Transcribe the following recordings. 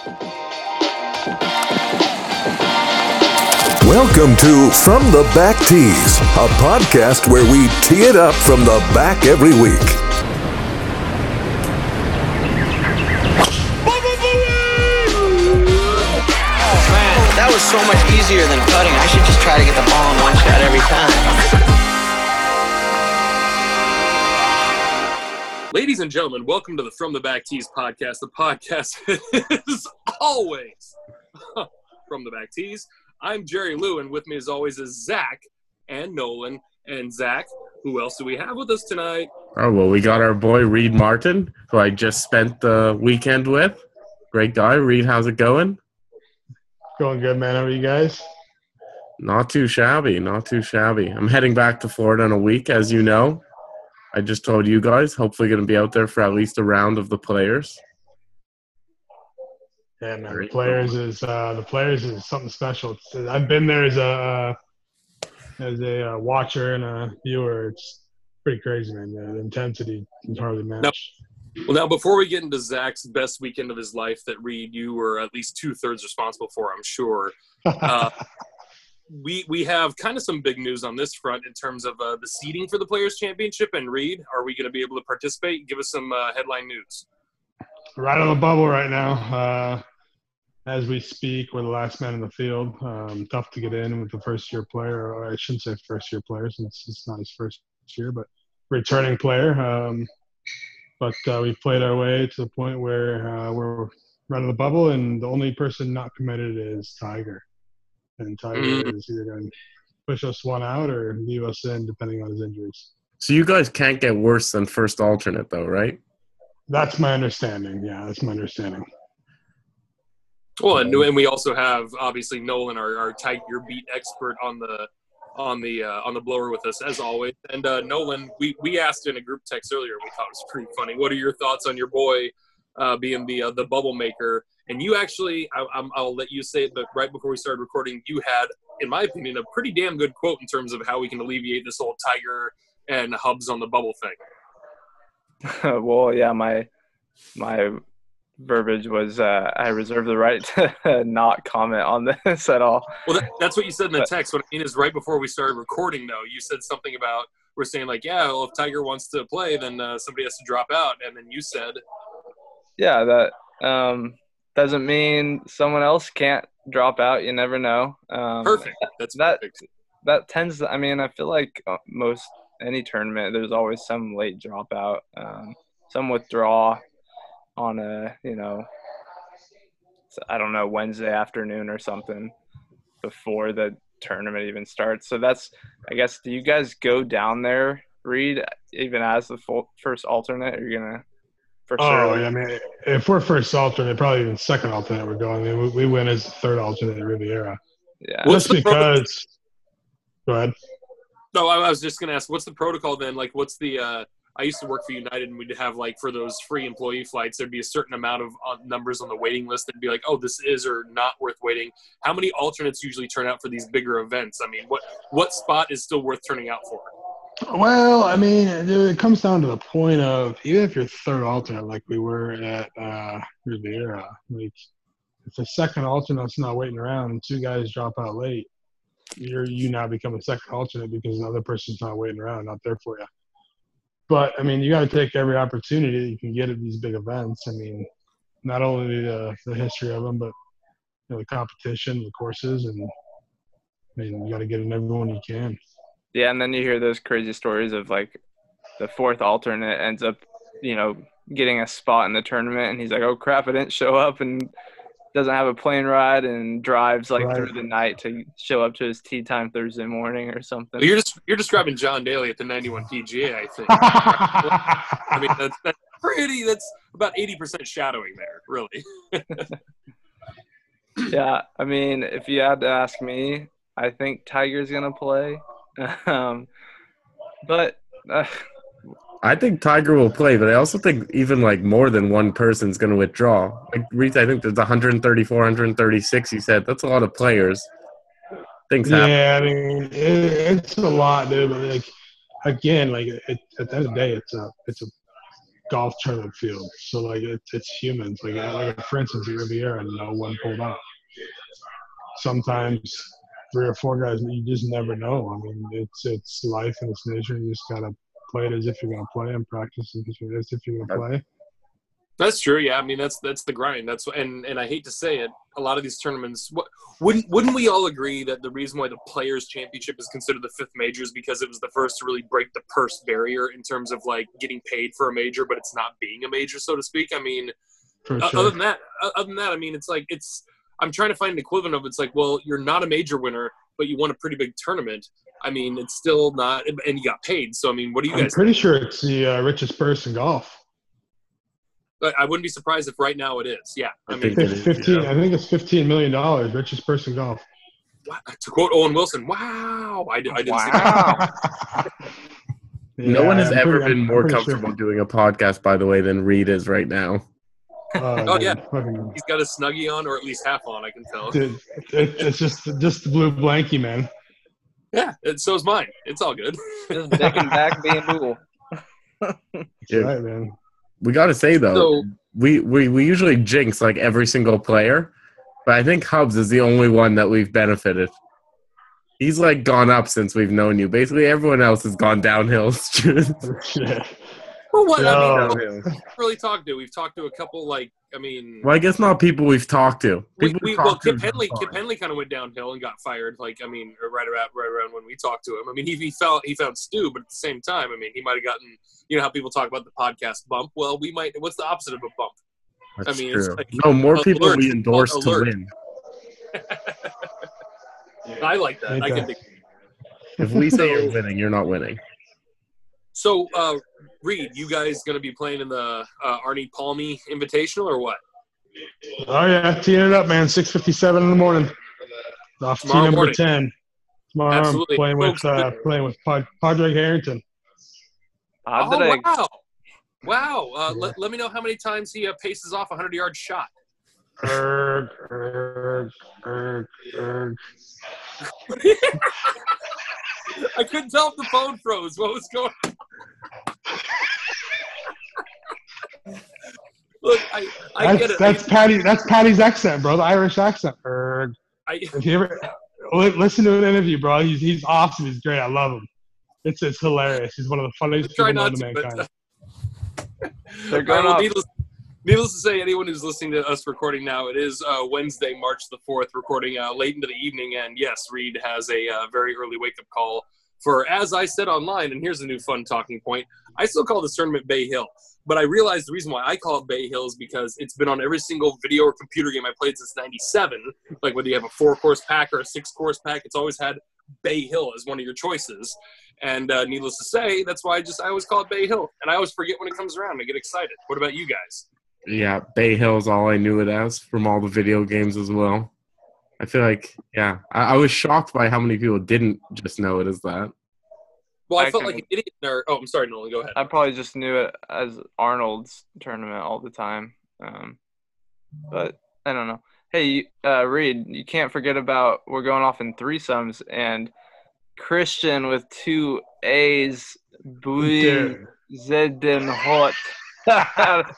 Welcome to From the Back Tees, a podcast where we tee it up from the back every week. Man, that was so much easier than putting. I should just try to get the ball in one shot every time. Ladies and gentlemen, welcome to the From the Back Tees podcast. The podcast is always from the back tees. I'm Jerry Lou, and with me as always is Zack and Nolan. And Zack, who else do we have with us tonight? Oh well, we got our boy Reid Martin, who I just spent the weekend with. Great guy, Reid. How's it going? Going good, man. How are you guys? Not too shabby, not too shabby. I'm heading back to Florida in a week, as you know. I just told you guys. Hopefully, going to be out there for at least a round of the players. Yeah, man. The players is uh, the players is something special. It's- I've been there as a uh, as a uh, watcher and a viewer. It's pretty crazy, man. The intensity is hardly matched. Well, now before we get into Zack's best weekend of his life, that Reid you were at least two thirds responsible for, I'm sure. Uh, we we have kind of some big news on this front in terms of uh, the seeding for the Players Championship. And Reid, are we going to be able to participate? Give us some uh, headline news. right on the bubble right now. Uh, as we speak, we're the last man in the field. Um, tough to get in with the first year player, or I shouldn't say first year player since it's not his first year, but returning player. Um, but uh, we've played our way to the point where uh, we're running the bubble, and the only person not committed is Tiger. And Tiger Mhm. is either going to push us one out or leave us in, depending on his injuries. So you guys can't get worse than first alternate, though, right? That's my understanding. Yeah, that's my understanding. Well, and, and we also have obviously Nolan, our, our Tiger beat expert on the on the uh, on the blower with us as always. And uh, Nolan, we we asked in a group text earlier. We thought it was pretty funny. What are your thoughts on your boy uh, being the uh, the bubble maker? And you actually, I, I'm, I'll let you say it, but right before we started recording, you had, in my opinion, a pretty damn good quote in terms of how we can alleviate this whole Tiger and Hubs on the bubble thing. well, yeah, my my verbiage was uh, I reserve the right to not comment on this at all. Well, that, that's what you said in the But- text. What I mean is, right before we started recording, though, you said something about we're saying like, yeah, well, if Tiger wants to play, then uh, somebody has to drop out, and then you said, Yeah, that um, doesn't mean someone else can't drop out. You never know. Um, perfect. That's that- perfect. That tends. To, I mean, I feel like uh, most any tournament, there's always some late dropout, um, some withdraw on a you know, I don't know Wednesday afternoon or something before the tournament even starts. So that's, I guess, do you guys go down there, Reid, even as the full, first alternate? Are you gonna for Oh, sure? yeah, I mean, if we're first alternate, probably even second alternate, we're going. I mean, we, we win as third alternate at Riviera. Yeah. What's Just the pro- because. Go ahead. No, I, I was just gonna ask, what's the protocol then? Like, what's the? Uh, I used to work for United, and we'd have like for those free employee flights, there'd be a certain amount of uh, numbers on the waiting list that'd be like, oh, this is or not worth waiting. How many alternates usually turn out for these bigger events? I mean, what what spot is still worth turning out for? Well, I mean, it comes down to the point of even if you're third alternate, like we were at uh, Riviera, like if the second alternate's not waiting around and two guys drop out late, you're you now become a second alternate because another person's not waiting around, not there for you. But I mean, you got to take every opportunity that you can get at these big events. I mean, not only the the history of them, but you know, the competition, the courses, and I mean, you got to get in everyone you can. Yeah, and then you hear those crazy stories of like the fourth alternate ends up, you know, getting a spot in the tournament, and he's like, "Oh crap, I didn't show up," and doesn't have a plane ride and drives like Right. through the night to show up to his tee time Thursday morning or something. You're just you're describing John Daly at the 91 PGA, I think. I mean, that's, that's pretty. That's about 80 percent shadowing there, really. yeah, I mean, if you had to ask me, I think Tiger's gonna play, um, but uh, I think Tiger will play, but I also think even like more than one person's going to withdraw. Like Reid, I think there's 134, 136. He said that's a lot of players. Things happen. Yeah, I mean, it, it's a lot, dude. But like, again, like it, at the end of the day, it's a it's a golf tournament field. So like it, it's humans. Like like for instance, at Riviera, no one pulled up. Sometimes three or four guys, you just never know. I mean, it's it's life and it's nature. You just gotta play it as if you're gonna play and practice as if you're gonna play. That's true. Yeah, I mean that's that's the grind. That's and and I hate to say it, a lot of these tournaments. What, wouldn't wouldn't we all agree that the reason why the Players Championship is considered the fifth major is because it was the first to really break the purse barrier in terms of like getting paid for a major, but it's not being a major, so to speak. I mean, sure. other than that, other than that, I mean, it's like it's. I'm trying to find an equivalent of it's like, well, you're not a major winner, but you won a pretty big tournament. I mean, it's still not, and you got paid. So I mean, what do you I'm guys? pretty sure it's the uh, richest purse in golf. I I wouldn't be surprised if right now it is. Yeah, I I mean, think it Fif- is, Fifteen. yeah. I think it's fifteen million dollars. Richest person in golf. wow, to quote Owen Wilson, "Wow, I, did, I didn't see Wow. no one has I'm ever pretty- been I'm more comfortable Sure. doing a podcast, by the way, than Reid is right now. Uh, Oh, yeah. fucking- He's got a snuggie on, or at least half on. I can tell. Dude, it, it's just just the blue blankie, man. Yeah, and so is mine. It's all good. Just dick and back being cool. That's right, man. We got to say though, So we, we we usually jinx like every single player, but I think Hubs is the only one that we've benefited. He's like gone up since we've known you. Basically, everyone else has gone downhill. Yeah. well, what? I mean, Yo. what have we really talked to? We've talked to a couple. Like, I mean, well, I guess not people we've talked to. we, People we we've well, talked to Kip have Henley, been Kip. Henley kind of went downhill and got fired. Like, I mean, right around right around when we talked to him. I mean, he he felt he found Stu, but at the same time, I mean, he might have gotten. You know how people talk about the podcast bump. Well, we might. What's the opposite of a bump? That's I mean, it's true. like- no more people we endorse to win. I like that. Ain't I can think. If we say you're winning, you're not winning. So, uh, Reid, you guys going to be playing in the uh, Arnie Palmy Invitational or what? Oh yeah, teeing it up, man. Six fifty-seven in the morning. Off tee number morning. ten. Tomorrow, I'm Absolutely. playing with Folks, uh, playing with Pod- Padraig Harrington. Oh, wow. Wow. Uh, let, let me know how many times he uh, paces off a 100 yard shot. Erg, erg, erg, erg. I couldn't tell if the phone froze. What was going Look, I, I get That's it. that's Paddy. That's Paddy's accent, bro. The Irish accent. Erg. I, If you ever listen to an interview, bro, he's he's awesome. He's great. I love him. It's it's hilarious. He's one of the funniest people known not to to, but mankind. They're going right, well, needless, needless to say, anyone who's listening to us recording now, it is uh, Wednesday, March the 4th, recording uh, late into the evening. And yes, Reid has a uh, very early wake up call for, as I said online, and here's a new fun talking point I still call this tournament Bay Hill. But I realized the reason why I call it Bay Hill is because it's been on every single video or computer game I played since 97. Like whether you have a four course pack or a six course pack, it's always had Bay Hill as one of your choices. And uh, needless to say, that's why I just I always call it Bay Hill, and I always forget when it comes around. I get excited. What about you guys? Yeah, Bay Hill's all I knew it as from all the video games as well. I feel like, yeah, I, I was shocked by how many people didn't just know it as that. Well, I, I felt can- like an idiot. Or, oh, I'm sorry, Nolan. Go ahead. I probably just knew it as Arnold's tournament all the time. Um, but I don't know. Hey, uh, Reid, you can't forget about we're going off in threesomes and Christiaan with two A's, Bui Dude. Zedenhot out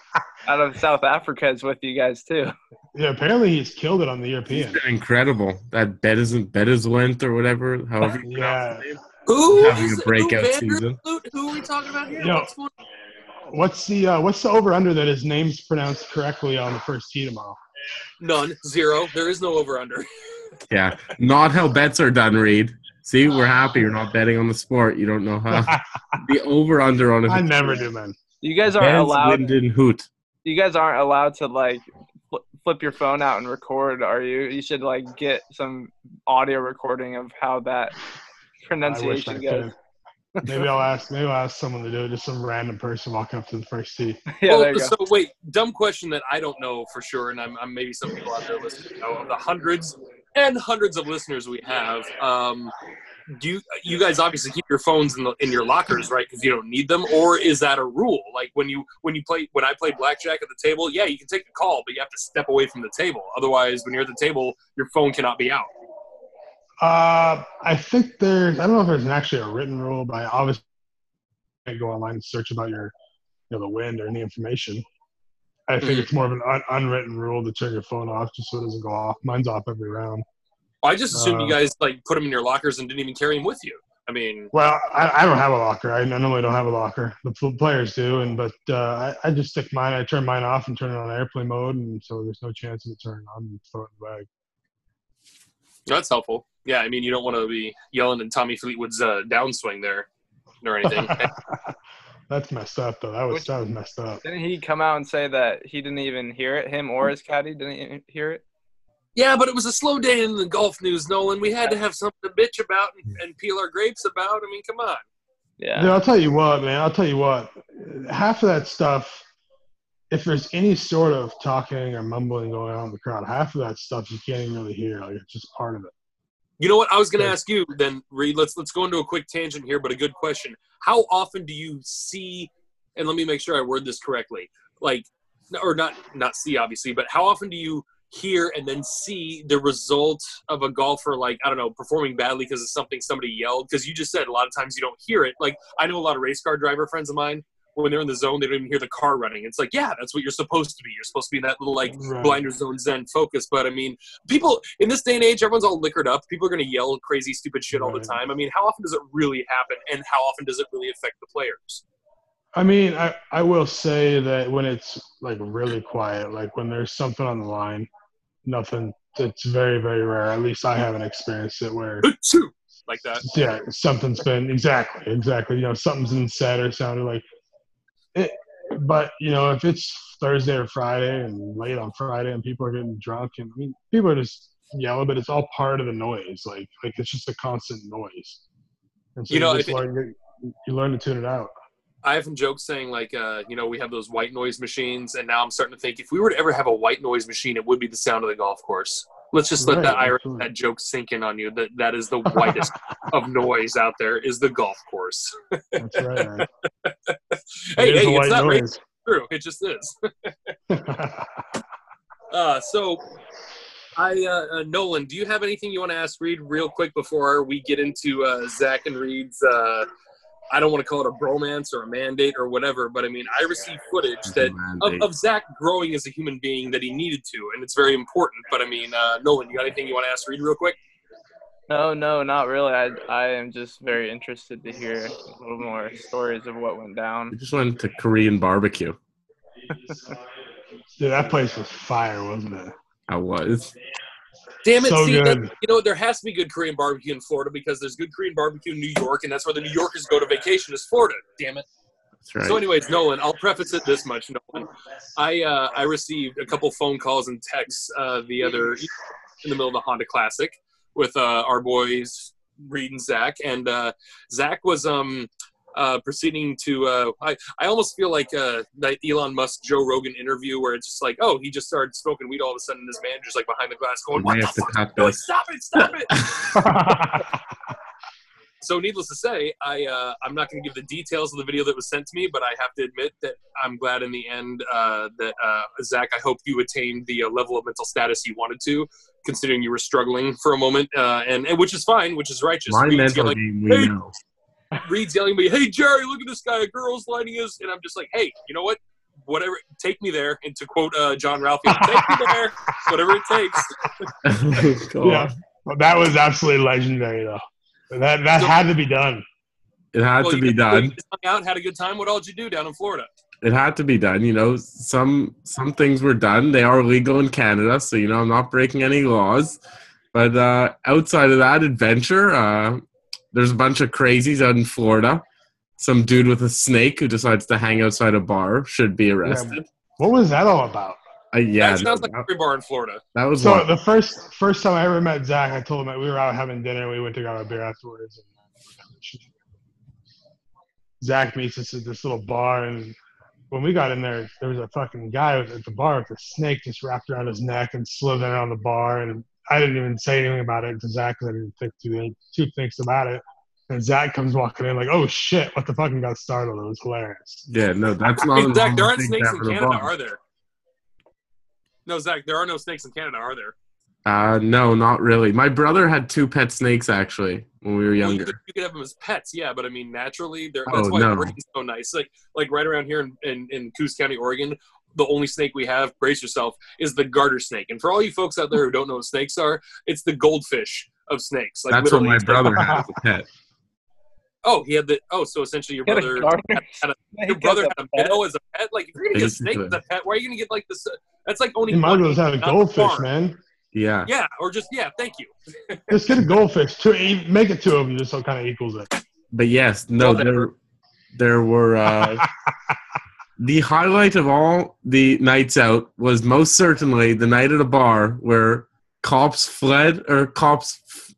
out of South Africa is with you guys too. Yeah, apparently he's killed it on the European. Incredible. That bet isn't bet is went or whatever. However, you Yeah. pronounce. Who Having is a breakout Who, season. Who are we talking about here? Yo. What's What's the uh, what's the over under that his name's pronounced correctly on the first tee tomorrow? None. Zero. There is no over under. Yeah, not how bets are done, Reid. See, we're happy you're not betting on the sport. You don't know how. the over under on a I never do, man. You guys aren't Ben's allowed. Linden Hoot. You guys aren't allowed to like flip your phone out and record, are you? You should like get some audio recording of how that I wish I pronunciation goes. could. Maybe I'll ask. Maybe I'll ask someone to do it. Just some random person walking up to the first tee. yeah, well, there you go. so wait, dumb question that I don't know for sure, and I'm, I'm maybe some people out there listening know of the hundreds and hundreds of listeners we have. Um, do you, you guys obviously keep your phones in the in your lockers, right? Because you don't need them, or is that a rule? Like when you when you play when I play blackjack at the table, yeah, you can take a call, but you have to step away from the table. Otherwise, when you're at the table, your phone cannot be out. Uh, I think there's. I don't know if there's actually a written rule, but I obviously can't go online and search about your you know the wind or any information. I think Mhm. it's more of an un- unwritten rule to turn your phone off just so it doesn't go off. Mine's off every round. I just assumed you Uh, guys like put them in your lockers and didn't even carry them with you. I mean, Well, I, I don't have a locker. I normally don't have a locker. The players do, and but uh, I, I just stick mine. I turn mine off and turn it on airplane mode, and so there's no chance of it turning on and throw it in the bag. that's helpful. Yeah, I mean, you don't want to be yelling in Tommy Fleetwood's uh, downswing there or anything. That's messed up, though. That was Which- that was messed up. Didn't he come out and say that he didn't even hear it? Him or his caddy didn't even hear it? Yeah, but it was a slow day in the golf news, Nolan. We had to have something to bitch about and, and peel our grapes about. I mean, come on. Yeah. Dude, I'll tell you what, man. I'll tell you what. Half of that stuff, if there's any sort of talking or mumbling going on in the crowd, half of that stuff you can't even really hear. Like it's just part of it. You know what? I was going to ask you then, Reid. Let's let's go into a quick tangent here, but a good question. How often do you see? And let me make sure I word this correctly. Like, or not not see obviously, but how often do you hear and then see the result of a golfer like I don't know performing badly because of something somebody yelled? Because you just said a lot of times you don't hear it. Like I know a lot of race car driver friends of mine. When they're in the zone, they don't even hear the car running. It's like, yeah, that's what you're supposed to be. You're supposed to be in that little like Right. blinder zone zen focus. But I mean, people in this day and age, everyone's all liquored up. People are going to yell crazy, stupid shit all the time. I mean, how often does it really happen, and how often does it really affect the players? I mean, I, I will say that when it's like really quiet, like when there's something on the line, nothing. It's very very rare. At least I haven't experienced it where like that. yeah, something's been exactly, exactly. You know, something's been said or sounded like it. But you know, if it's Thursday or Friday and late on Friday and people are getting drunk, and I mean, people are just yelling, but it's all part of the noise. Like, like it's just a constant noise. And so You know, if it- you learn to tune it out. I have some jokes saying like, uh, you know, we have those white noise machines, and now I'm starting to think if we were to ever have a white noise machine, it would be the sound of the golf course. Let's just let Right, that Irish, absolutely. that joke sink in on you. That that is the whitest of noise out there is the golf course. That's right. Man. hey, It is hey, a it's not noise. true. It just is. Uh, so, I uh, uh, Nolan, do you have anything you want to ask Reid real quick before we get into uh, Zack and Reid's? I don't want to call it a bromance or a mandate or whatever, but I mean, I received footage that of, of Zack growing as a human being that he needed to, and it's very important. But I mean, uh, Nolan, you got anything you want to ask Reid real quick? No, no, not really. I, I am just very interested to hear a little more stories of what went down. We just went to Korean barbecue. Dude, that place was fire, wasn't it? I was. Damn it! So see, that, you know there has to be good Korean barbecue in Florida because there's good Korean barbecue in New York, and that's where the New Yorkers go to vacation. Is Florida? Damn it! Right. So, anyways, Nolan, I'll preface it this much, Nolan. I uh, I received a couple phone calls and texts uh, the other in the middle of the Honda Classic with uh, our boys Reid and Zack, and uh, Zack was um uh, proceeding to uh, I I almost feel like uh, that Elon Musk Joe Rogan interview where it's just like oh he just started smoking weed all of a sudden his manager's like behind the glass going what the fuck no, stop it stop it so needless to say, I uh, I'm not going to give the details of the video that was sent to me, but I have to admit that I'm glad in the end uh, that uh, Zack. I hope you attained the uh, level of mental status you wanted to, considering you were struggling for a moment, uh, and, and which is fine, which is righteous. My Reid's mental game, we "Hey!" know. Reid's yelling at me, "Hey Jerry, look at this guy! A girl's lighting his," and I'm just like, "Hey, you know what? Whatever, take me there." And to quote uh, John Ralphie, "Take me there, whatever it takes." Go yeah, well, that was absolutely legendary, though. That that So- had to be done. It had Well, to you be done. hung out, had a good time. What all did you do down in Florida? It had to be done. You know, some some things were done. They are legal in Canada, so you know I'm not breaking any laws. But uh, outside of that adventure, uh, there's a bunch of crazies out in Florida. Some dude with a snake who decides to hang outside a bar should be arrested. What was that all about? Uh, yeah, that sounds that, like every bar in Florida. that was So one. the first first time I ever met Zack, I told him that we were out having dinner. We went to grab a beer afterwards. And Zack meets us at this little bar, and when we got in there, there was a fucking guy at the bar with a snake just wrapped around his neck and slithering around the bar. And I didn't even say anything about it to Zack because I didn't think too, too thinks about it. And Zack comes walking in like, "Oh shit! What the fucking got startled?" It was hilarious. Yeah, no, that's not. Hey, a Zack, there aren't snakes in have at a Canada, bar. are there? No, Zack, there are no snakes in Canada, are there? Uh, no, not really. My brother had two pet snakes actually. when we were younger. could, you could have them as pets, yeah, but I mean, naturally, they're, Oh, why no. Oregon's so nice. Like, like right around here in, in, in Coos County, Oregon, the only snake we have, brace yourself, is the garter snake. And for all you folks out there who don't know what snakes are, it's the goldfish of snakes. Like That's what my brother had as a pet. Oh, he had the. Oh, so essentially, your Get a brother, garter had a- snake your brother as had a a pet? minnow as a pet. Like, if you're gonna get a Basically. snake as a pet, why are you gonna get like this? uh, That's like owning. You might as well have a goldfish, farm. man. Yeah. Yeah, or just yeah. Thank you. Just get a goldfish. Two, e- make it two of them, just so kind of equals it. But yes, no, there, there were uh, the highlight of all the nights out was most certainly the night at a bar where cops fled or cops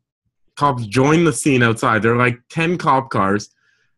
cops joined the scene outside. There were like ten cop cars.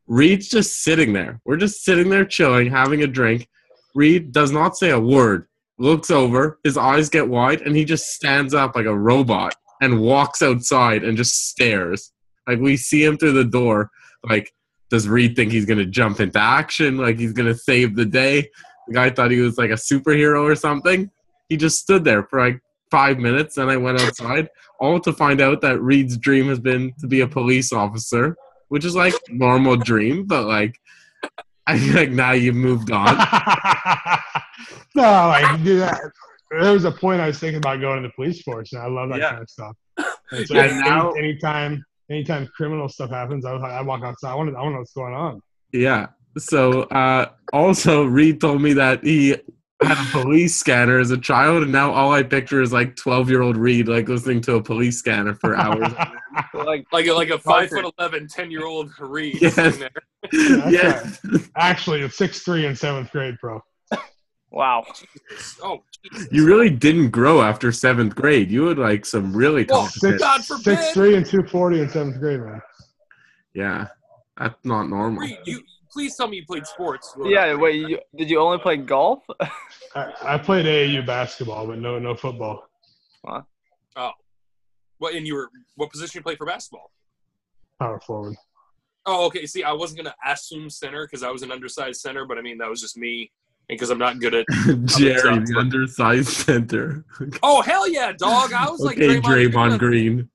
Reid's just sitting there. We're just sitting there chilling, having a drink. Reid does not say a word. Looks over, his eyes get wide, and he just stands up like a robot and walks outside and just stares. Like we see him through the door. Like, does Reid think he's gonna jump into action? Like he's gonna save the day? The guy thought he was like a superhero or something. He just stood there for like five minutes. Then I went outside, all to find out that Reid's dream has been to be a police officer, which is like normal dream, but like I feel like now you've moved on. no, like dude, that, there was a point I was thinking about going to the police force, and I love that Yeah. kind of stuff. And so Yeah, now- anytime, anytime criminal stuff happens, I, I walk outside. I want to, I want to know what's going on. Yeah. So uh, also Reid told me that he had a police scanner as a child, and now all I picture is like twelve year old Reid like listening to a police scanner for hours. like Like a, like a five foot 11, 10 year old Reid Yes. sitting there. that's yeah. Actually, it's six three in seventh grade, bro. Wow. Oh, Jesus. You really didn't grow after seventh grade. You had like some really Well, competent. God forbid. Six three and two forty in seventh grade, man. Yeah, that's not normal. Reid, you please tell me you played sports. Yeah. Wait. You, did you only play golf? I, I played AAU basketball, but no, no football. Oh. What and you were what position you played for basketball? Power forward. Oh, okay. See, I wasn't gonna assume center because I was an undersized center, but I mean that was just me, and because I'm not good at. Jerry, undersized center. Oh hell yeah, dog! I was like okay, Draymond, Draymond Green.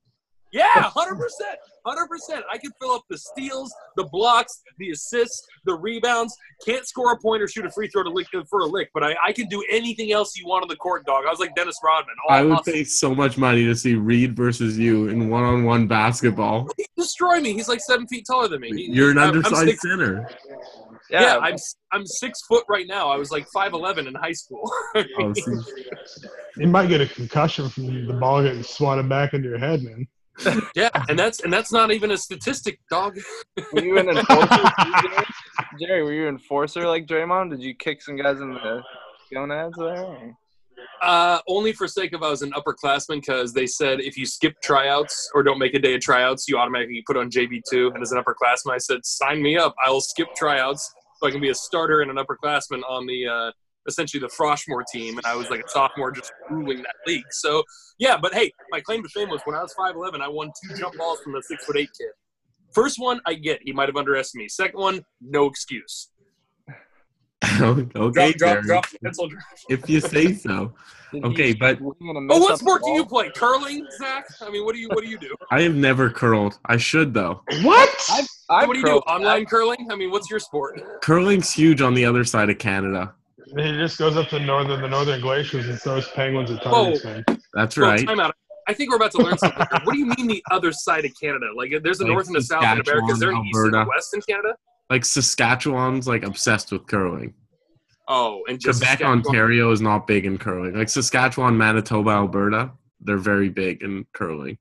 Yeah, hundred percent, hundred percent. I can fill up the steals, the blocks, the assists, the rebounds. Can't score a point or shoot a free throw to lick for a lick, but I, I can do anything else you want on the court, dog. I was like Dennis Rodman. All I would pay so much money to see Reid versus you in one-on-one basketball. He'd destroy me. He's like seven feet taller than me. He- You're an I'm- I'm undersized six- center. Yeah, I'm I'm six foot right now. I was like five eleven in high school. Oh, You might get a concussion from the ball getting swatted back into your head, man. yeah, and that's and that's not even a statistic, dog. Were you an enforcer? Jerry? Jerry, were you an enforcer like Draymond? Did you kick some guys in the gonads there? or- Uh, only for sake of I was an upperclassman because they said if you skip tryouts or don't make a day of tryouts, you automatically put on JV two. And as an upperclassman, I said, sign me up. I will skip tryouts so I can be a starter and an upperclassman on the uh, essentially the Froshmore team. And I was like a sophomore, just ruling that league. So yeah, but hey, my claim to fame was when I was five eleven, I won two jump balls from the six foot eight kid. First one, I get he might have underestimated me. Second one, no excuse. okay, Drop, drop, drop the pencil. if you say so. Okay, but- Oh, what sport do you play? Curling, Zack? I mean, what do you what do you do? I have never curled. I should though. What? I've, I've what do you do? Online curling? I mean, what's your sport? Curling's huge on the other side of Canada. He just goes up to northern the northern glaciers and throws penguins at targets, man. That's Well, right. time out. I think we're about to learn something. here. What do you mean the other side of Canada? Like, there's a Like north and a south in America. Is there an east and a west in Canada? Like Saskatchewan's like obsessed with curling. Oh, and just Quebec, Ontario is not big in curling. Like Saskatchewan, Manitoba, Alberta, they're very big in curling.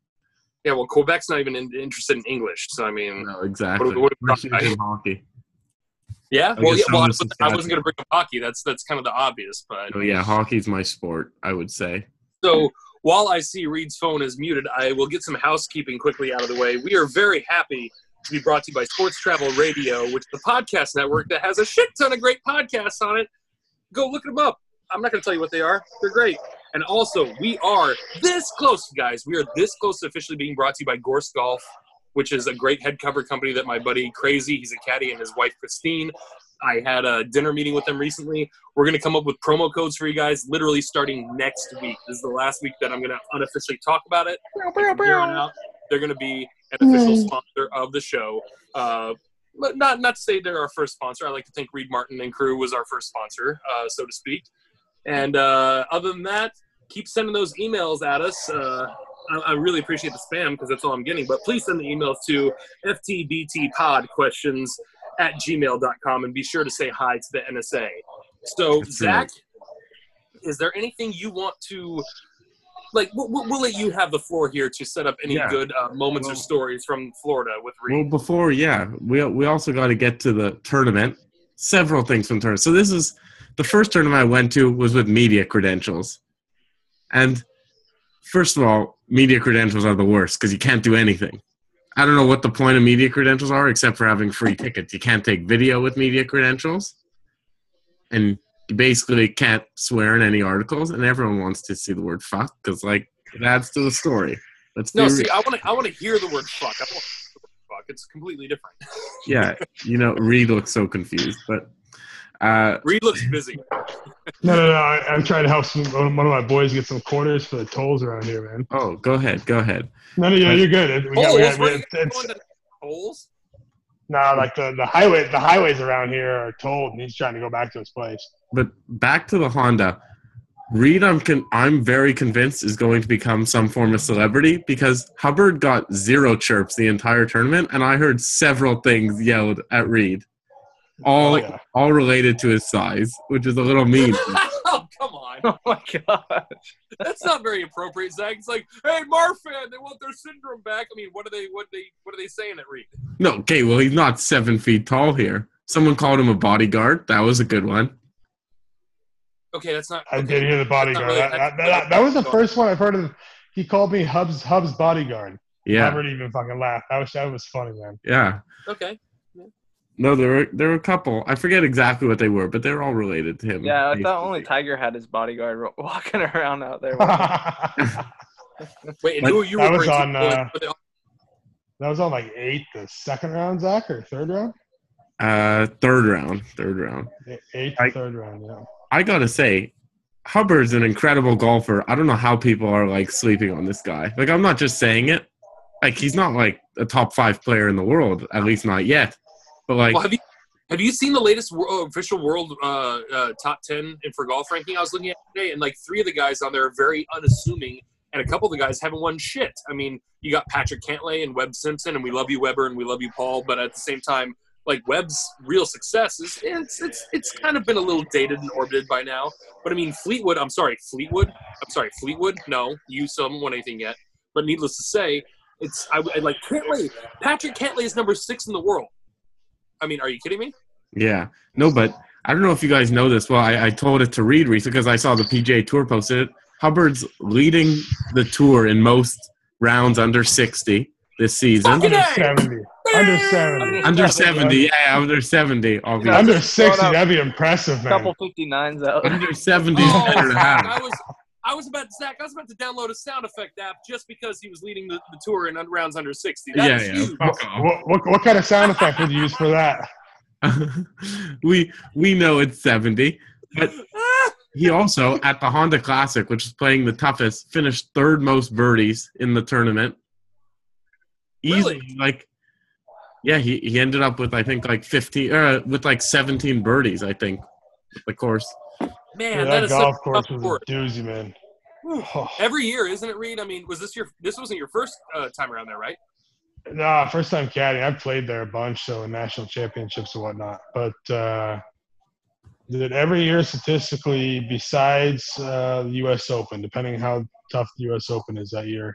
Yeah, well, Quebec's not even in, interested in English. So I mean, No, exactly. what- We're huge hockey. yeah. Well, yeah, well I, wasn't- I wasn't going to bring up hockey. That's that's kind of the obvious. But So yeah, hockey's my sport. I would say. So while I see Reid's phone is muted, I will get some housekeeping quickly out of the way. We are very happy to be brought to you by Sports Travel Radio, which is the podcast network that has a shit ton of great podcasts on it. Go look them up. I'm not going to tell you what they are. They're great. And also, we are this close, guys. We are this close to officially being brought to you by Gorse Golf, which is a great head cover company that my buddy Crazy, he's a caddy, and his wife Christine. I had a dinner meeting with them recently. We're going to come up with promo codes for you guys literally starting next week. This is the last week that I'm going to unofficially talk about it. From here on out, they're going to be an official Mm. sponsor of the show. Uh, but not not to say they're our first sponsor. I like to think Reid Martin and crew was our first sponsor, uh, so to speak. And uh, other than that, keep sending those emails at us. Uh, I, I really appreciate the spam because that's all I'm getting. But please send the emails to ftbtpodquestions at gmail.com and be sure to say hi to the NSA. So, That's Zack, right. is there anything you want to like? We'll, we'll we'll let you have the floor here to set up any Yeah. good uh, moments or stories from Florida with Reid. Well, before, yeah, we we also got to get to the tournament. Several things from tournament. So this is the first tournament I went to was with media credentials, and first of all, media credentials are the worst because you can't do anything. I don't know what the point of media credentials are except for having free tickets. You can't take video with media credentials, and you basically can't swear in any articles. And everyone wants to see the word "fuck" because, like, it adds to the story. Let's no, see, real. I want to I want to hear the word fuck. I don't want to hear the word fuck. It's completely different. yeah, you know, Reid looks so confused, but uh, Reid looks busy. No, no, no. I, I'm trying to help some, one of my boys get some quarters for the tolls around here, man. oh, go ahead, go ahead. No, no, yeah, you're good. We got, Holes? we got, we Where are you got, it's, going to holes? nah, like the, the highway, the highways around here are tolled, and he's trying to go back to his place. But back to the Honda. Reid, I'm con- I'm very convinced is going to become some form of celebrity because Hubbard got zero chirps the entire tournament, and I heard several things yelled at Reid, all Oh, yeah. all related to his size, which is a little mean. oh, come on. Oh my god. That's not very appropriate, Zack. It's like, hey, Marfan, they want their syndrome back. I mean, what are they what are they what are they saying at Reid? no, okay, well he's not seven feet tall here. Someone called him a bodyguard. That was a good one. Okay, that's not I okay. did hear the bodyguard. really- that, that, that, that was the first one I've heard of. He called me Hub's Hub's bodyguard. Yeah, I Robert even fucking laughed. That was that was funny, man. yeah. Okay. No, there were there were a couple. I forget exactly what they were, but they're all related to him. Yeah, I thought only. Tiger had his bodyguard ro- walking around out there. that Wait, and who are you that was on, to? uh, Were they- was on like eight, the second round, Zack, or third round? Uh, third round, third round. Eighth, I- third round. Yeah. I gotta say, Hubbard's an incredible golfer. I don't know how people are like sleeping on this guy. Like, I'm not just saying it. Like, he's not like a top five player in the world, at least not yet. But like, well, have you have you seen the latest wor- uh, official world uh, uh, top ten in for golf ranking? I was looking at today, and like three of the guys on there are very unassuming, and a couple of the guys haven't won shit. I mean, you got Patrick Cantlay and Webb Simpson, and we love you, Weber, and we love you, Paul. But at the same time, like Webb's real success is it's it's it's kind of been a little dated and orbited by now. But I mean, Fleetwood. I'm sorry, Fleetwood. I'm sorry, Fleetwood. No, you still haven't won anything yet. But needless to say, it's I, I like Cantlay. Patrick Cantlay is number six in the world. I mean, are you kidding me? yeah, no, but I don't know if you guys know this. Well, I, I told it to Reid recently because I saw the PGA Tour posted it. Hubbard's leading the tour in most rounds under 60 this season. Fucking Under seventy. Under seventy. Under 70, yeah, under 70, obviously. Under sixty. That'd be impressive, man. couple 59s out. Under 70 is Oh, better to fuck, I was I was about Zack. I was about to download a sound effect app just because he was leading the, the tour in rounds under sixty. That Yeah, yeah. huge. What, what, what kind of sound effect would you use for that? we we know it's 70, but he also at the Honda Classic, which is playing the toughest, finished third most birdies in the tournament. Easily, Really? like yeah, he, he ended up with I think like 15 uh, with like 17 birdies, I think, with the course. Man, Yeah, that that is golf such a course tough was course. a doozy, man. Oh. Every year, isn't it, Reid? I mean, was this your this wasn't your first uh, time around there, right? Nah, first time caddying. I've played there a bunch, so in national championships and whatnot. But uh, that every year, statistically, besides uh, the U.S. Open, depending how tough the U.S. Open is that year,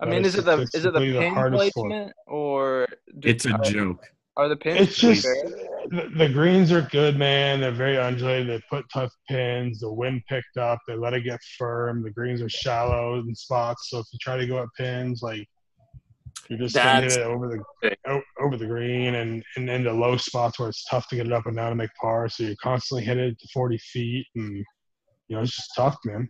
I mean, is is it the is it the statistically the pin hardest one. placement or It's a are, joke. Are the pins it's just the, the greens are good, man. They're very undulated. They put tough pins. The wind picked up. They let it get firm. The greens are shallow in spots, so if you try to go at pins, like you're just gonna hit That's- it over the over the green and and into low spots where it's tough to get it up and down to make par. So you're constantly hitting it to 40 feet, and you know it's just tough, man.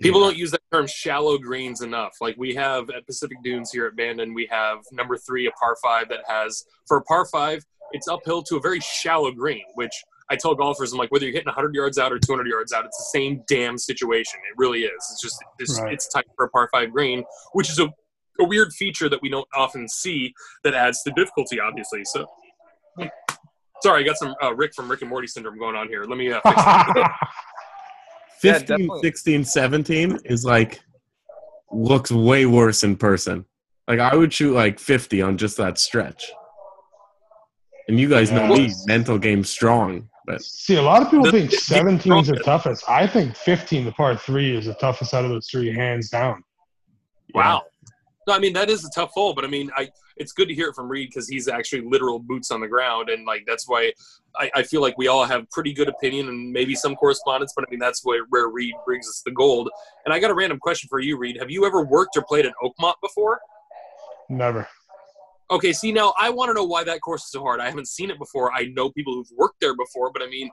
People don't use that term shallow greens enough. Like we have at Pacific Dunes here at Bandon, we have number three, a par five that has for a par five, it's uphill to a very shallow green, which I tell golfers, I'm like, whether you're hitting 100 yards out or 200 yards out, it's the same damn situation. It really is. It's just it's, Right. it's tight for a par five green, which is a a weird feature that we don't often see that adds to difficulty, obviously. So, sorry, I got some uh, Rick from Rick and Morty syndrome going on here. Let me uh, fix that. 15, Yeah, 16, 17 is like looks way worse in person. Like I would shoot like 50 on just that stretch. And you guys know me, mental game strong. But See, a lot of people The- think the- 17 is the toughest. I think 15, the part three, is the toughest out of those three, hands down. Wow. No, I mean that is a tough hole, but I mean, I it's good to hear it from Reid because he's actually literal boots on the ground, and like that's why I, I feel like we all have pretty good opinion and maybe some correspondence, but I mean that's where where Reid brings us the gold. And I got a random question for you, Reid. Have you ever worked or played at Oakmont before? Never. Okay, see now I want to know why that course is so hard. I haven't seen it before. I know people who've worked there before, but I mean,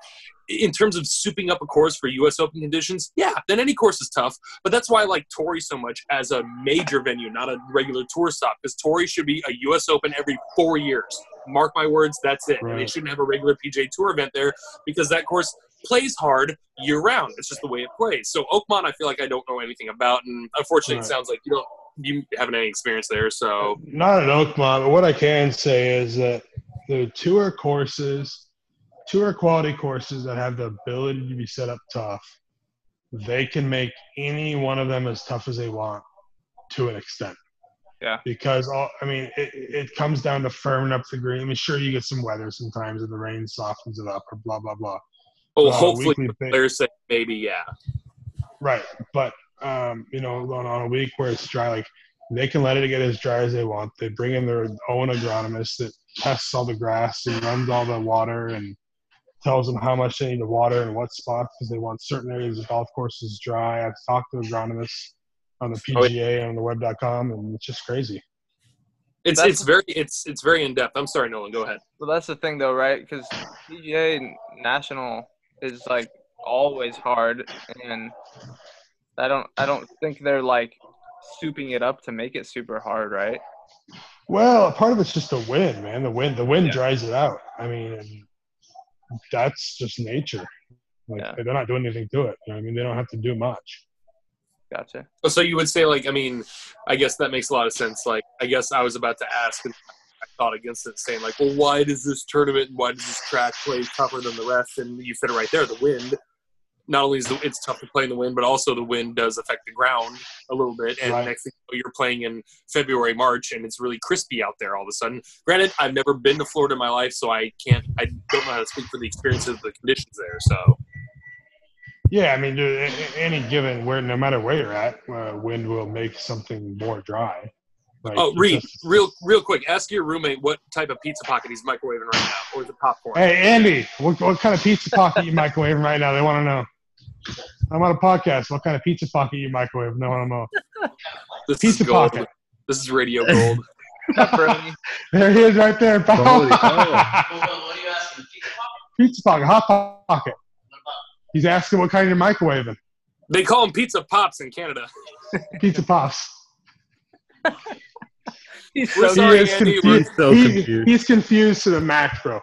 in terms of souping up a course for U.S. Open conditions, yeah, then any course is tough. But that's why I like Torrey so much as a major venue, not a regular tour stop, because Torrey should be a U.S. Open every four years. Mark my words, that's it. And they shouldn't have a regular PGA Tour event there because that course plays hard year round. It's just the way it plays. So Oakmont, I feel like I don't know anything about, and unfortunately, Right. it sounds like you don't. You haven't any experience there, so Not at Oakmont, but what I can say is that the tour courses, tour quality courses that have the ability to be set up tough, they can make any one of them as tough as they want to an extent. Yeah. Because all, I mean, it, it comes down to firming up the green. I mean, sure, you get some weather sometimes, and the rain softens it up, or blah blah blah. well, Uh, hopefully the players say maybe, yeah. Right, but um, you know, going on a week where it's dry, like they can let it get as dry as they want. They bring in their own agronomist that tests all the grass and runs all the water and tells them how much they need to water and what spots because they want certain areas of golf courses dry. I've talked to agronomists on the Oh, PGA and on the web.com, and it's just crazy. It's That's- it's very it's it's very in depth. I'm sorry, Nolan. Go ahead. Well, that's the thing, though, right? Because PGA National is like always hard, and I don't, I don't think they're like souping it up to make it super hard, right? Well, a part of it's just the wind, man. The wind, the wind Yeah. dries it out. I mean, that's just nature. Like Yeah. they're not doing anything to it. You know I mean, they don't have to do much. Gotcha. So you would say like I mean, I guess that makes a lot of sense. Like I guess I was about to ask, and I thought against it, saying like, well, why does this tournament, why does this track play tougher than the rest? And you said it right there, the wind. Not only is the, it's tough to play in the wind, but also the wind does affect the ground a little bit. And Right. next thing you know, you're playing in February, March, and it's really crispy out there all of a sudden. Granted, I've never been to Florida in my life, so I can't, I don't know how to speak for the experience of the conditions there. So Yeah, I mean, dude, a- a- any given where, no matter where you're at, uh, wind will make something more dry. Like, Oh, Reid, just- real real quick, ask your roommate what type of pizza pocket he's microwaving right now, or the popcorn. Hey, Andy, what, what kind of pizza pocket you microwaving right now? They want to know. I'm on a podcast. What kind of pizza pocket you microwaving? They want to know. this Pizza is gold. pocket. This is radio gold. Pepperoni. There he is, right there. Holy cow. what are you asking? Pizza pop? pizza pocket, hot pocket. He's asking what kind you're microwaving. they call them pizza pops in Canada. Pizza pops. He's We're so sorry, he is Andy, confused. He's so He- confused. he's confused to the max, bro.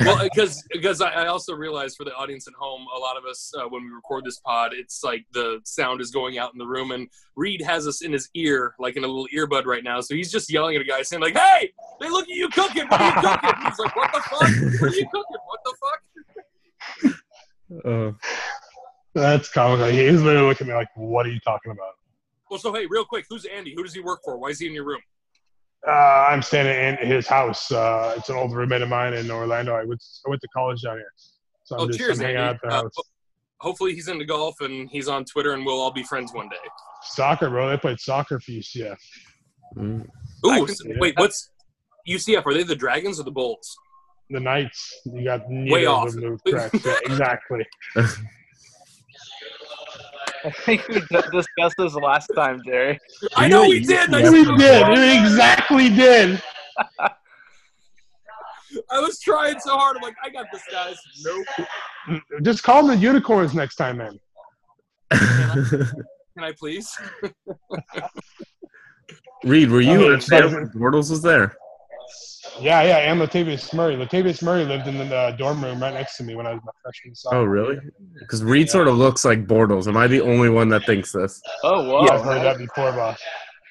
Well, because because I, I also realized for the audience at home, a lot of us uh, when we record this pod, it's like the sound is going out in the room, and Reid has us in his ear, like in a little earbud right now. So he's just yelling at a guy, saying like, "Hey, they look at you cooking. What are you cooking?" He's like, "What the fuck? What are you cooking? What the fuck?" Uh, That's comical. He's literally looking at me like, "What are you talking about?" Well, so hey, real quick, who's Andy? Who does he work for? Why is he in your room? Uh, I'm standing in his house. Uh, it's an old roommate of mine in Orlando. I went, I went to college down here, so I'm Oh, just cheers, I'm hanging Andy. out at their Uh, house. hopefully he's into golf and he's on Twitter and we'll all be friends one day. Soccer, bro. They played soccer for UCF. mm. Ooh, so- wait, what's UCF? Are they the Dragons or the Bulls? The Knights. You got Way off. of them moved correct. Yeah, exactly. I think we discussed this last time, Jerry. I know know we did. I Yeah, we did. We exactly did. I was trying so hard. I'm like, I got this, guys. Nope. Just call them the unicorns next time, man. Can I please? Reid, were you Oh, at there it's- when Bortles was there? Yeah, yeah. And Latavius Murray. Latavius Murray lived in the uh, dorm room right next to me when I was my freshman. Oh, really? Because Reid sort of looks like Bortles. Am I the only one that thinks this? Oh, wow. Yeah, I've heard that before, boss.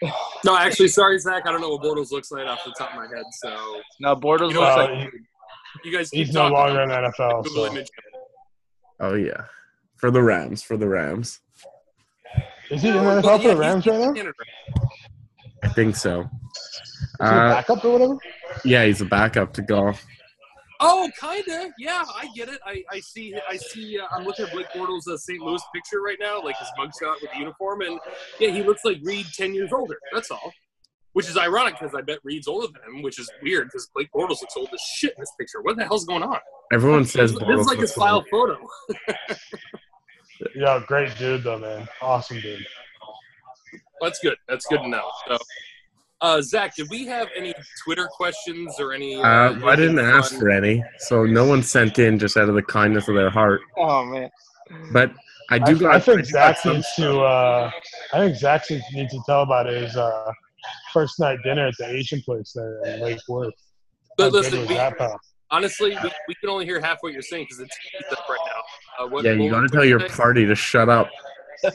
No, actually, sorry, Zack. I don't know what Bortles looks like off the top of my head. So No, Bortles You know looks what? like Uh, you guys, keep he's no longer in the NFL. So. Oh yeah, for the Rams, for the Rams. Is he in the NFL for the Rams right now? I think so. He a Uh, backup or whatever? yeah, he's a backup to golf. Oh, kinda. Yeah, I get it. I, I see. I see. Uh, I'm looking at Blake Bortles' uh, St. Louis picture right now, like his mugshot with the uniform, and yeah, he looks like Reid ten years older. That's all. Which is ironic because I bet Reid's older than him, which is weird because Blake Bortles looks old as shit in this picture. What the hell's going on? Everyone says This is like his looks file photo. Yeah, great dude though, man. Awesome dude. That's good. That's good to know. So, uh, Zack, did we have any Twitter questions or any? Uh, I didn't ask for any, so no one sent in just out of the kindness of their heart. Oh man. But I I, do. got, I think do Zack needs to. Uh, I think Zack needs to tell about his uh, first night dinner at the Asian place there in Lake Worth. But good listen, we, that, honestly, we, we can only hear half what you're saying because it's it's up right now. Uh, what, Yeah, you got to tell your party to shut up.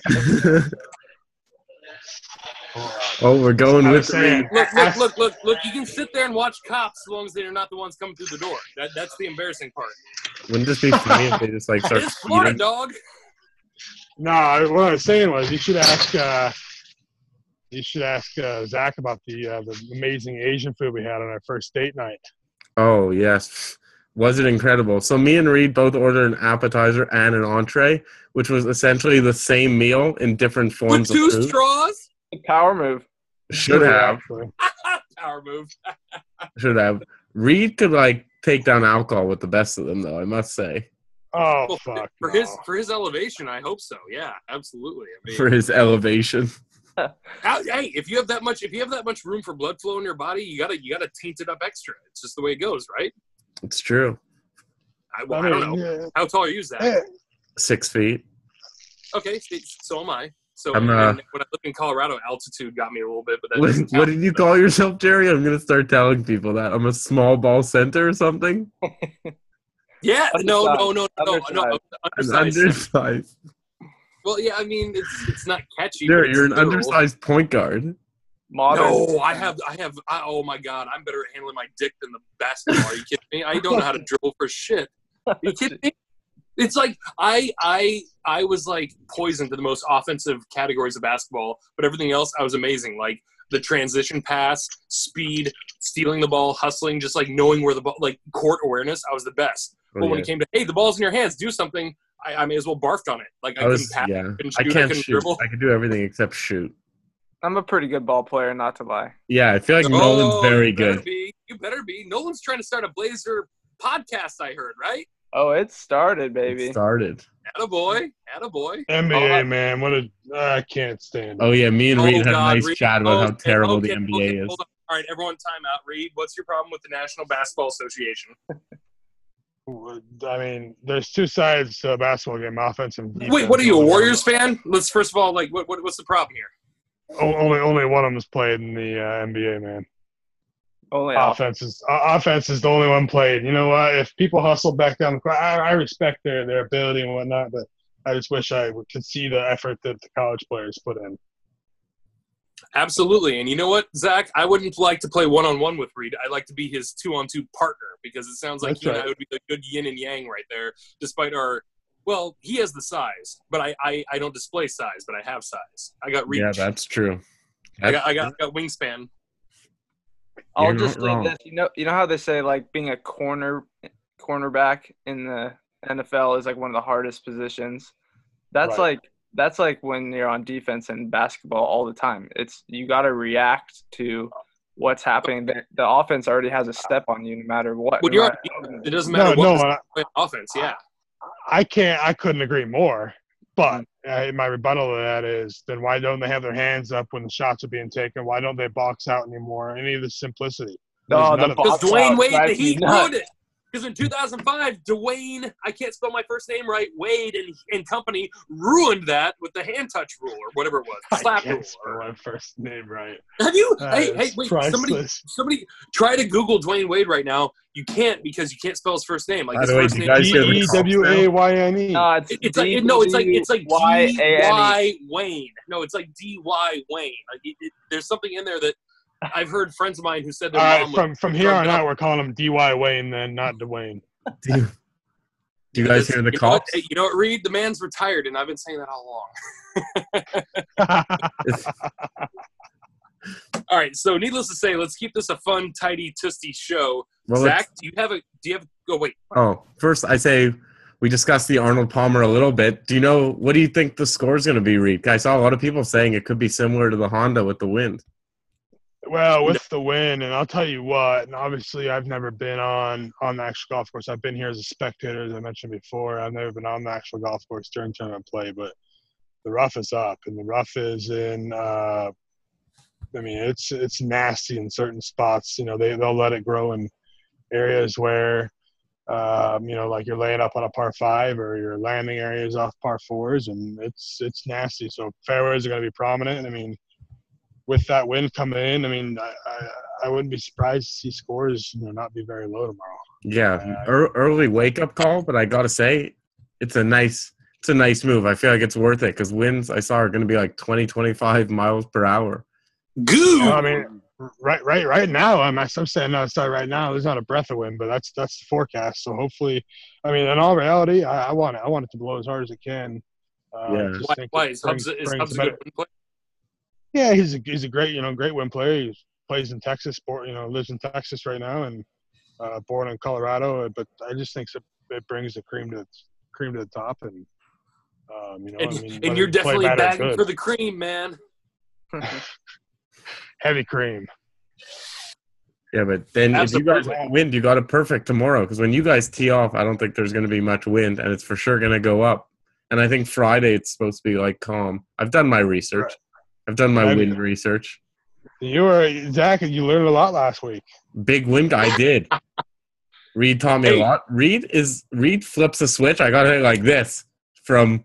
oh, we're going with was saying, Look, look, look, look, look! You can sit there and watch cops as long as they're not the ones coming through the door. That, that's the embarrassing part. Wouldn't this be funny if they just like start It's Florida, speeding? dog. No, what I was saying was you should ask. Uh, you should ask uh, Zack about the uh, the amazing Asian food we had on our first date night. Oh yes, was it incredible? So me and Reid both ordered an appetizer and an entree, which was essentially the same meal in different With forms two of food. straws. Power move. Should have. Power move. should have. Reid could like take down alcohol with the best of them, though. I must say, Oh Well, for, fuck! for no. his for his elevation, I hope so. Yeah, absolutely. I mean, for his elevation. how, hey, if you have that much, if you have that much room for blood flow in your body, you gotta you gotta taint it up extra. It's just the way it goes, right? It's true. I, well, I I, mean, don't know. yeah. How tall are you, Zack? Six feet. Okay, so- so am I. So I'm, and uh, when I live in Colorado, altitude got me a little bit, but that What, what did you call yourself, Jerry? I'm gonna start telling people that I'm a small ball center or something. Yeah, no, no, no, no, no, Undersized. An undersized. undersized. Well, yeah, I mean, it's it's not catchy. Jerry, you're an literal. undersized point guard. Modern. No, I have, I have. I, oh my god, I'm better at handling my dick than the basketball. Are you kidding me? I don't know how to dribble for shit. Are you kidding me? It's like I, I, I was like poisoned to the most offensive categories of basketball, but everything else I was amazing. Like the transition pass, speed, stealing the ball, hustling, just like knowing where the ball, like court awareness. I was the best. Oh, but when yeah. it came to hey, the ball's in your hands, do something. I, I may as well barfed on it. Like I, I was, couldn't pass, yeah. couldn't I shoot, I can't couldn't shoot. dribble. I can do everything except shoot. I'm a pretty good ball player, not to lie. Yeah, I feel like Oh, Nolan's very you good. Be. You better be. Nolan's trying to start a Blazer podcast. I heard, right? Oh, it started, It baby. started. Attaboy. Attaboy. NBA Oh, man, what a I can't stand. It. Oh yeah, me and Reid had a nice Reid. chat about how terrible okay, the NBA okay, is. All right, everyone, time out. Reid, what's your problem with the National Basketball Association? I mean, there's two sides to a basketball game: offense and defense. Wait, what are you, a Warriors fan? Let's first of all, like, what, what what's the problem here? O- Only only one of them is played in the uh, NBA, man. Only off. Offense is uh, offense is the only one played. You know what? If people hustle back down the court, I, I respect their their ability and whatnot, but I just wish I could see the effort that the college players put in. Absolutely. And you know what, Zack? I wouldn't like to play one on one with Reid. I'd like to be his two on two partner because it sounds like That's you and I would be a good yin and yang right there, despite our. Well, he has the size, but I, I, I don't display size, but I have size. I got reach. Yeah, that's true. I got, I got, I got wingspan. I'll You're just not say wrong. this. You know, you know how they say like being a corner cornerback in the NFL is like one of the hardest positions. That's Right. like that's like when you're on defense in basketball all the time. It's you got to react to what's happening. The, the offense already has a step on you, no matter what. When no you're matter- it doesn't No, matter what no, I, you play on offense. Yeah. I can't. I couldn't agree more. But uh, my rebuttal to that is, then why don't they have their hands up when the shots are being taken? Why don't they box out anymore? Any of the simplicity? No, none the of it. Because Box Dwyane out Wade, the drives Heat nuts. it. Because in 2005, Dwyane, I can't spell my first name right, Wade and, and company ruined that with the hand touch rule or whatever it was, I slap rule. can't spell my first name right. Have you? That hey, hey, wait! Somebody, priceless. somebody, try to Google Dwyane Wade right now. You can't because you can't spell his first name. Like By his way, first name. guys hear the E W A Y N E. No, it's It's like no, it's like it's like D D-W-Y-A-N-E. Y Wayne. No, it's like D Y Wayne. Like it, it, there's something in there that I've heard friends of mine who said their All right, mom from was from here on out, we're calling him D Y Wayne, then not Dwayne. Do you, do you guys This- hear the you know what? cops? Hey, You know what, Reid? The man's retired, and I've been saying that all along. All right, so needless to say, let's keep this a fun, tidy, tusty show. Well, Zack, do you have a? Do you have? Oh wait, Oh, first I say we discussed the Arnold Palmer a little bit. Do you know what do you think the score is going to be, Reid? I saw a lot of people saying it could be similar to the Honda with the wind. Well, with the win, and I'll tell you what. And obviously, I've never been on on the actual golf course. I've been here as a spectator, as I mentioned before. I've never been on the actual golf course during tournament play, but the rough is up, and the rough is in. Uh, I mean, it's it's nasty in certain spots. You know, they they'll let it grow in areas where, um, you know, like you're laying up on a par five or your landing areas off par fours, and it's it's nasty. So fairways are going to be prominent. I mean, with that wind coming in, I mean, I, I, I wouldn't be surprised to see scores you know not be very low tomorrow. Yeah, Uh, early wake up call, but I gotta say, it's a nice it's a nice move. I feel like it's worth it because winds I saw are going to be like 20, 25 miles per hour. goo. I mean, right, right, right now, I'm I'm saying outside right now. There's not a breath of wind, but that's that's the forecast. So hopefully, I mean, in all reality, I, I want it. I want it to blow as hard as it can. Uh, Yeah. why? why it is brings- Hubs, is brings Hubs a better- good player? Yeah, he's a he's a great you know great win player. He plays in Texas, sport you know lives in Texas right now, and uh, born in Colorado. But I just think it, it brings the cream to cream to the top, and um, you know, And, I mean, and you're definitely bad or bagging good, for the cream, man. heavy cream. Yeah, but then if you guys Absolutely. want wind, you got it perfect tomorrow because when you guys tee off, I don't think there's going to be much wind, and it's for sure going to go up. And I think Friday it's supposed to be like calm. I've done my research. I've done my Have you? wind research. You were Zack. You learned a lot last week. Big wind I did. Reid taught me Hey. a lot. Reid is Reid flips a switch. I got it like this from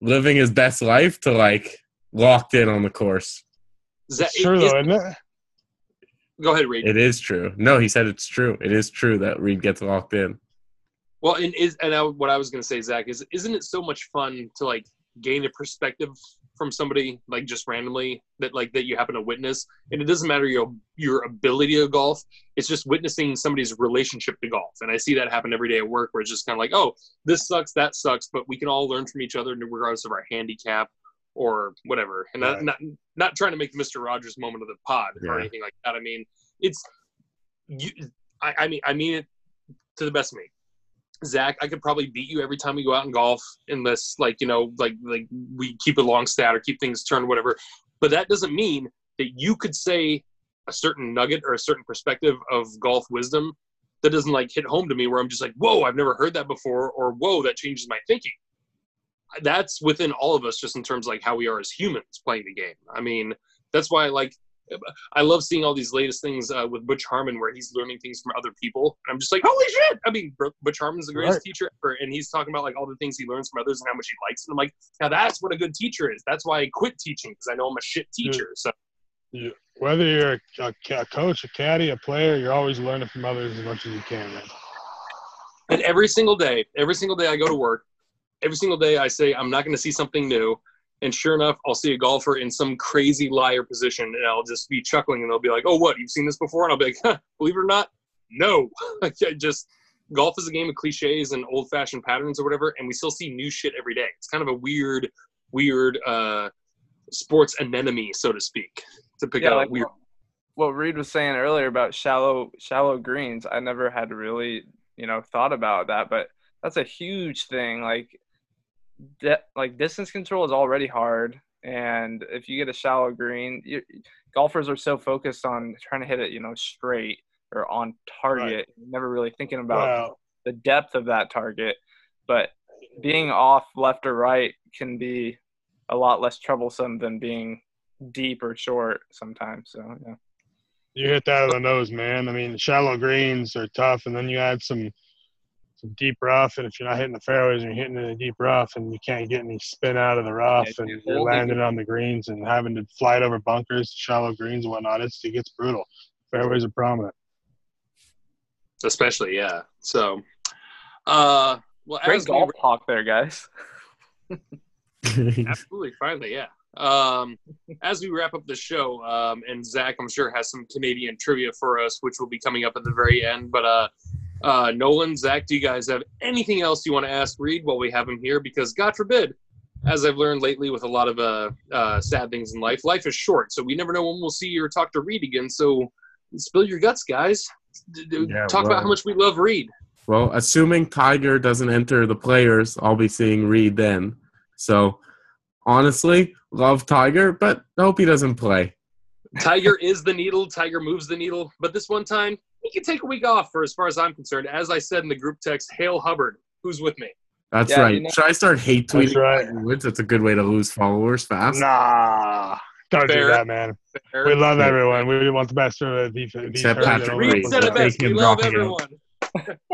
living his best life to like locked in on the course. Zack, It's true is- though, isn't it? go ahead, Reid. It is true. No, he said it's true. It is true that Reid gets locked in. Well, and is and I, what I was going to say, Zack, is isn't it so much fun to like gain a perspective from somebody like just randomly that like that you happen to witness, and it doesn't matter your your ability to golf. It's just witnessing somebody's relationship to golf, and I see that happen every day at work, where it's just kind of like, oh, this sucks, that sucks, but we can all learn from each other regardless of our handicap or whatever. And not Right. not not trying to make the Mister Rogers moment of the pod or anything like that. I mean, it's you. I, I mean, I mean it to the best of me. Zack, I could probably beat you every time we go out and golf, unless like you know, like like we keep a long stat or keep things turned, whatever. But that doesn't mean that you could say a certain nugget or a certain perspective of golf wisdom that doesn't like hit home to me, where I'm just like, whoa, I've never heard that before, or whoa, that changes my thinking. That's within all of us, just in terms of like how we are as humans playing the game. I mean, that's why like I love seeing all these latest things uh, with Butch Harmon where he's learning things from other people. And I'm just like, holy shit! I mean, Butch Harmon's the greatest Right. teacher ever, and he's talking about like all the things he learns from others and how much he likes. And I'm like, now that's what a good teacher is. That's why I quit teaching because I know I'm a shit teacher. So whether you're a, a, a coach, a caddy, a player, you're always learning from others as much as you can. Man. And every single day, every single day I go to work, every single day I say I'm not going to see something new. And sure enough, I'll see a golfer in some crazy liar position, and I'll just be chuckling, and they'll be like, "Oh, what? You've seen this before?" And I'll be like, huh, "Believe it or not, no." I just golf is a game of cliches and old-fashioned patterns or whatever, and we still see new shit every day. It's kind of a weird, weird uh, sports anemone, so to speak, to pick Yeah, out like weird. what Reid was saying earlier about shallow shallow greens, I never had really you know thought about that, but that's a huge thing. Like, de- like distance control is already hard, and if you get a shallow green, you, golfers are so focused on trying to hit it, you know, straight or on target, never really thinking about Well, the depth of that target. But being off left or right can be a lot less troublesome than being deep or short sometimes. So yeah. you hit that on the nose, man. I mean, shallow greens are tough, and then you add some deep rough, and if you're not hitting the fairways and you're hitting in a deep rough, and you can't get any spin out of the rough, Yeah, and you you're landing on the greens and having to fly it over bunkers, shallow greens, and whatnot, it's, it gets brutal. Fairways are prominent. especially yeah. So, uh, well, Great as we golf talk there, guys. Absolutely, finally, yeah. Um, as we wrap up the show, um, and Zack, I'm sure has some Canadian trivia for us, which will be coming up at the very end. But uh, uh, Nolan, Zack, do you guys have anything else you want to ask Reid while we have him here? Because God forbid, as I've learned lately with a lot of uh, uh, sad things in life, life is short, so we never know when we'll see or talk to Reid again. So spill your guts, guys. D- d- Yeah, talk about how much we love Reid. well, assuming Tiger doesn't enter the players, I'll be seeing Reid then. So, honestly, love Tiger, but hope he doesn't play. Tiger is the needle. Tiger moves the needle. But this one time, he can take a week off, for as far as I'm concerned. As I said in the group text, Hail Hubbard, who's with me? That's Yeah, right. you know- Should I start hate That's tweeting right. Tiger Woods? That's a good way to lose followers fast. Nah, don't Fair. do that, man. Fair. We love everyone. We want the best for the defense. Except Patrick Reed Reid. said it best. We love everyone.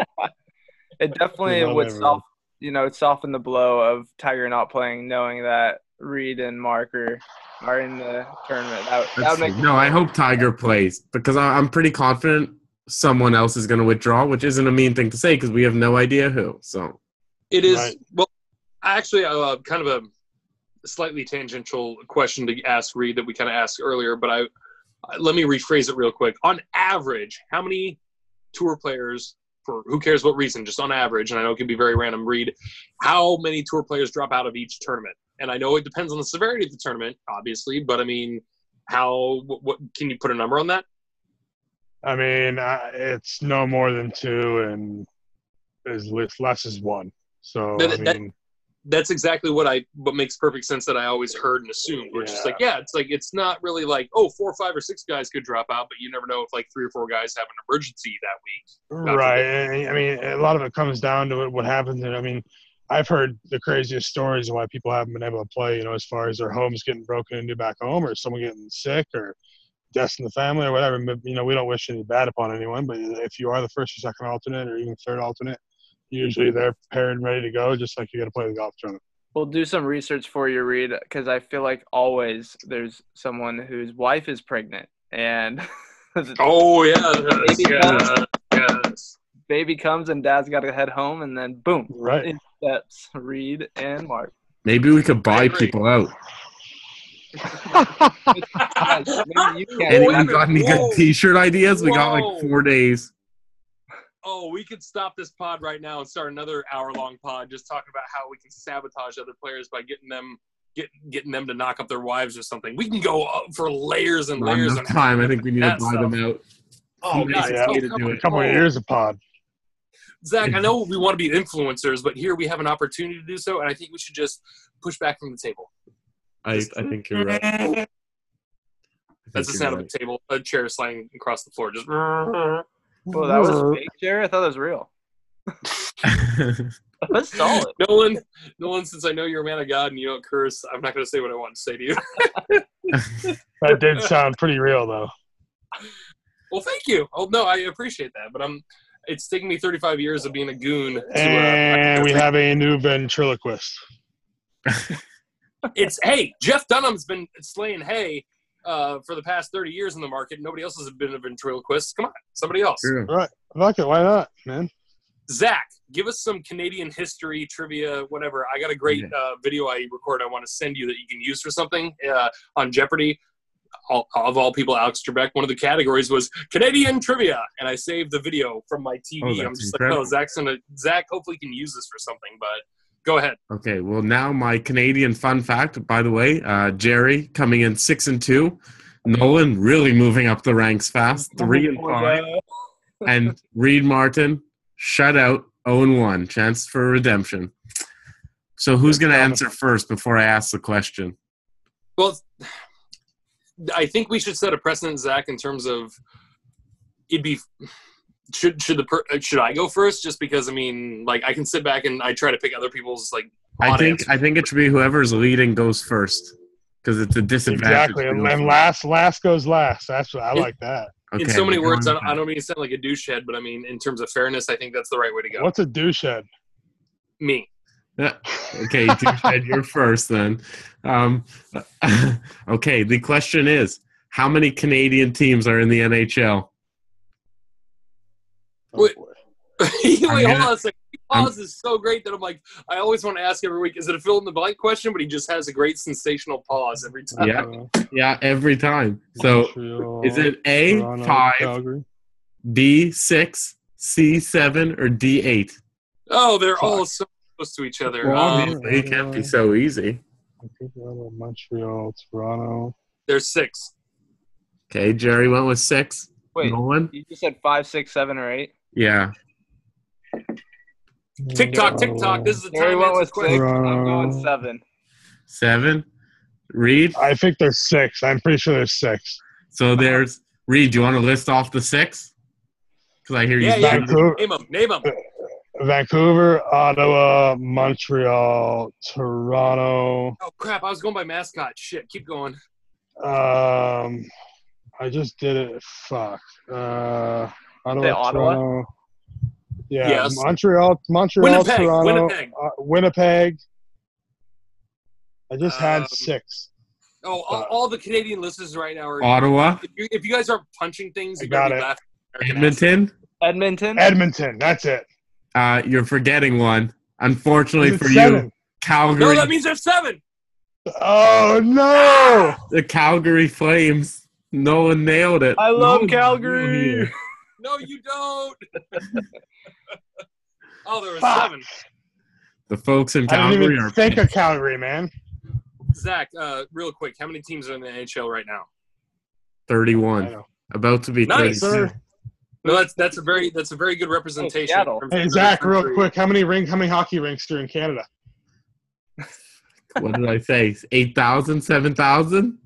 It definitely would everyone. soften, you know, soften the blow of Tiger not playing, knowing that Reid and Mark are, are in the tournament. That, that would make no, I hope Tiger plays because I- I'm pretty confident someone else is going to withdraw, which isn't a mean thing to say because we have no idea who. So, It is Right. well, actually, uh, kind of a slightly tangential question to ask Reid that we kind of asked earlier, but I let me rephrase it real quick. On average, how many tour players, for who cares what reason, just on average, and I know it can be very random. Reid, how many tour players drop out of each tournament? And I know it depends on the severity of the tournament, obviously, but I mean, how? What, what can you put a number on that? I mean, I, it's no more than two, and is less, less is one. So That- I that- that's exactly what I what makes perfect sense that I always heard and assumed. Which is like, yeah, it's like it's not really like oh four, five, or six guys could drop out, but you never know if like three or four guys have an emergency that week. Right. and, I mean, a lot of it comes down to what happens. And I mean, I've heard the craziest stories of why people haven't been able to play. You know, as far as their homes getting broken into back home, or someone getting sick, or deaths in the family, or whatever. You know, we don't wish any bad upon anyone. But if you are the first or second alternate, or even third alternate, usually mm-hmm. they're prepared and ready to go, just like you got to play the golf tournament. We'll do some research for you, Reid, because I feel like always there's someone whose wife is pregnant and Oh yeah, Maybe yes, yes. baby comes and dad's got to head home, and then boom, Right. in steps Reid and Mark. maybe we could buy people out. Guys, maybe you. Anyone got any minute. good Whoa. T-shirt ideas? We got like four days. Oh, we could stop this pod right now and start another hour-long pod just talking about how we can sabotage other players by getting them get, getting them to knock up their wives or something. We can go up for layers and Not layers. enough time. I think we need to that buy stuff. them out. Oh, Nice God, Yeah. to do it. A couple of years of pod. Zack, I know we want to be influencers, but here we have an opportunity to do so, and I think we should just push back from the table. I, I think you're right. Think That's the you're sound of a table, a chair sliding across the floor. Just Well, that was a fake, Jared. I thought that was real. That's solid. Nolan, Nolan. Since I know you're a man of God and you don't curse, I'm not going to say what I want to say to you. That did sound pretty real, though. well, thank you. Oh no, I appreciate that, but I'm. It's taken me 35 years of being a goon. To, And uh, we have a new ventriloquist. It's hey, Jeff Dunham's been slaying hay uh, for the past 30 years in the market. Nobody else has been a ventriloquist. Come on, somebody else. True. Right. Fuck it. Why not, man? Zack, give us some Canadian history, trivia, whatever. I got a great Yeah. uh, video I record. I want to send you that you can use for something uh, on Jeopardy. All, of all people, Alex Trebek. One of the categories was Canadian trivia, and I saved the video from my TV. Oh, I'm that's just like, oh. Zack's gonna Zack. Hopefully, can use this for something. But go ahead. Okay, well now my Canadian fun fact. By the way, uh, Jerry coming in six and two, Nolan really moving up the ranks fast, three and five, and Reid Martin shut out zero and one, chance for redemption. So who's going to answer first before I ask the question? Well, I think we should set a precedent, Zack, in terms of it'd be should should the per, should I go first? Just because I mean, like I can sit back and I try to pick other people's like. I think answers. I think it should be whoever's leading goes first. because it's a disadvantage. Exactly, and, and last last goes last. That's what I In- like that. in so many words, I don't, I don't mean to sound like a douchehead, but I mean in terms of fairness, I think that's the right way to go. What's a douche head? Me. Yeah. Okay, douchehead, you're first then. Um, okay, the question is how many Canadian teams are in the NHL? Wait. boy. Wait, hold gonna- on a second. Pause is so great that I'm like, I always want to ask every week, is it a fill in the blank question? But he just has a great sensational pause every time. Yeah. Yeah, every time. So Montreal, is it A, Toronto, 5, Calgary. B, 6, C, 7, or D, 8? Oh, they're Fuck. all so close to each other. Well, Um, Obviously, it can't be so easy. Vancouver, Montreal, Toronto. there's six. Okay, Jerry went with 6. Wait, Nolan? you just said five, six, seven, or eight. Yeah. TikTok, TikTok. This is the Gary time went to with six. I'm going seven. 7. Reed? I think there's six. I'm pretty sure there's six. So there's Reed. Do you want to list off the six? Because I hear you. Yeah, yeah. Vancouver, Name them. Name them. Vancouver, Ottawa, Montreal, Toronto. Oh crap! I was going by mascot. Shit. Keep going. Um, I just did it. Fuck. Uh, Ottawa, Say Ottawa? Toronto. Yeah, Yes. Montreal, Montreal, Winnipeg, Toronto, Winnipeg. Uh, Winnipeg. I just had Um, six. Oh, all, Uh, all the Canadian listeners right now are. Ottawa, If you, if you guys aren't punching things, I you got it. laughing. at American accent. Edmonton. Edmonton. Edmonton. That's it. Uh, you're forgetting one. Unfortunately It's for you. Calgary. No, that means there's seven. Oh no! the Calgary Flames. No one nailed it. I love Nolan's Calgary. Here. No, you don't. oh, there was Fuck. seven. The folks in I didn't Calgary even are think of Calgary, man. Zack, uh, real quick, how many teams are in the NHL right now? 31. Know. About to be Nice. 32. Sir. No, that's that's a very that's a very good representation. Seattle. in terms of Hey the Zack, real country. quick, how many ring? How many hockey rinks are in Canada? What did I say? 8,000? 7,000?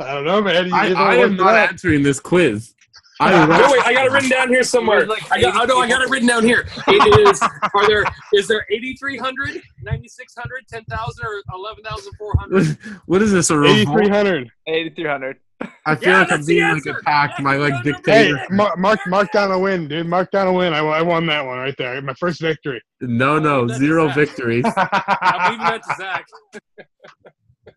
I don't know, man. You I, didn't I look am it not up. answering this quiz. I No, wait, I got it written down here somewhere. Like I got, oh, no, I got it written down here. It is. Are there? Is there 8,300, 9,600, 10,000, or 11,400? what is this? A revolt? Eighty-three hundred. 8,300. I feel Yeah, like I'm being like answer. attacked by like Yeah, no, no, Hey, dictator. mark, mark, mark down a win, dude. Mark down a win. I, I won that one right there. My first victory. No, no, zero victories. I'm leaving that to Zack.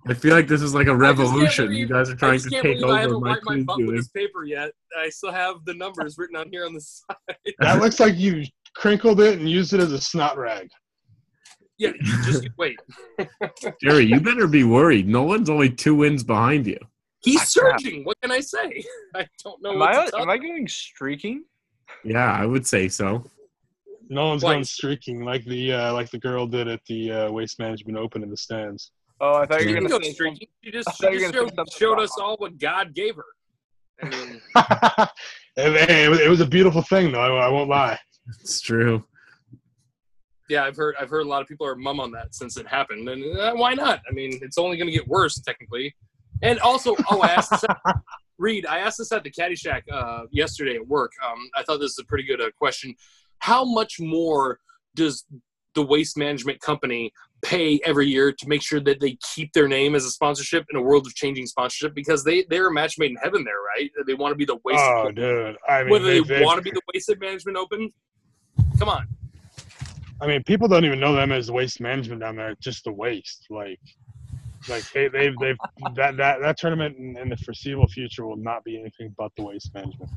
I feel like this is like a revolution. believe- You guys are trying to take believe I over haven't my wiped my quiz butt with this paper yet. I still have the numbers written on here on the side. that looks like you crinkled it and used it as a snot rag. Yeah, just wait. Jerry, you better be worried. Nolan's only two wins behind you. He's crap. surging. What can I say? I don't know. Am I, to am I going streaking? Yeah, I would say so. No one's Twice. going streaking like the uh, like the girl did at the uh, Waste Management Open in the stands. Oh, I thought you She were going to say streaking. She just, she just gonna showed, showed us all what God gave her. I mean, Hey, it, was, it was a beautiful thing, though. I, I won't lie. It's true. yeah, I've heard I've heard a lot of people are mum on that since it happened, and uh, why not? I mean, it's only going to get worse technically. And also, oh, I asked this, Reid. I asked this at the Caddyshack uh, yesterday at work. Um, I thought this is a pretty good uh, question. How much more does the waste management company pay every year to make sure that they keep their name as a sponsorship in a world of changing sponsorship? Because they they're a match made in heaven there, right? They want to be the waste. Oh, dude. I mean, whether they, they, want to be the wasted management open. Come on. I mean, people don't even know them as waste management down there. Just the waste. Like, like they, they've, they've that, that, that tournament in, in the foreseeable future will not be anything but the waste management.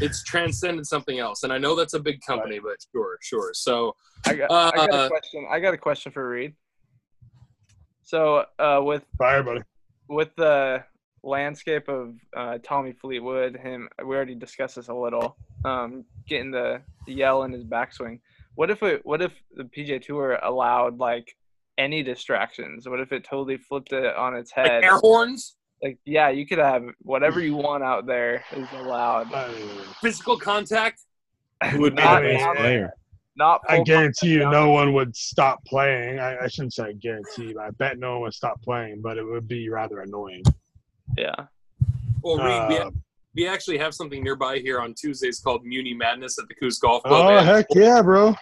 It's transcended something else, and I know that's a big company, but sure, sure. So I got, I got Uh, a question. I got a question for Reid. So, uh, with Fire, buddy. with the landscape of uh, Tommy Fleetwood, him, we already discussed this a little. Um, getting the, the yell in his backswing. What if it? What if the PGA Tour allowed like any distractions? What if it totally flipped it on its like head? air horns, Like, yeah, you could have whatever you want out there is allowed. Physical contact. Who would be Not- the best not- player? Not I guarantee you, contact no one would stop playing. I, I shouldn't say I guarantee, but I bet no one would stop playing. But it would be rather annoying. Yeah. Well, Reid, we, Uh, we actually have something nearby here on Tuesdays called Muni Madness at the Coos Golf Club. oh and heck yeah, bro!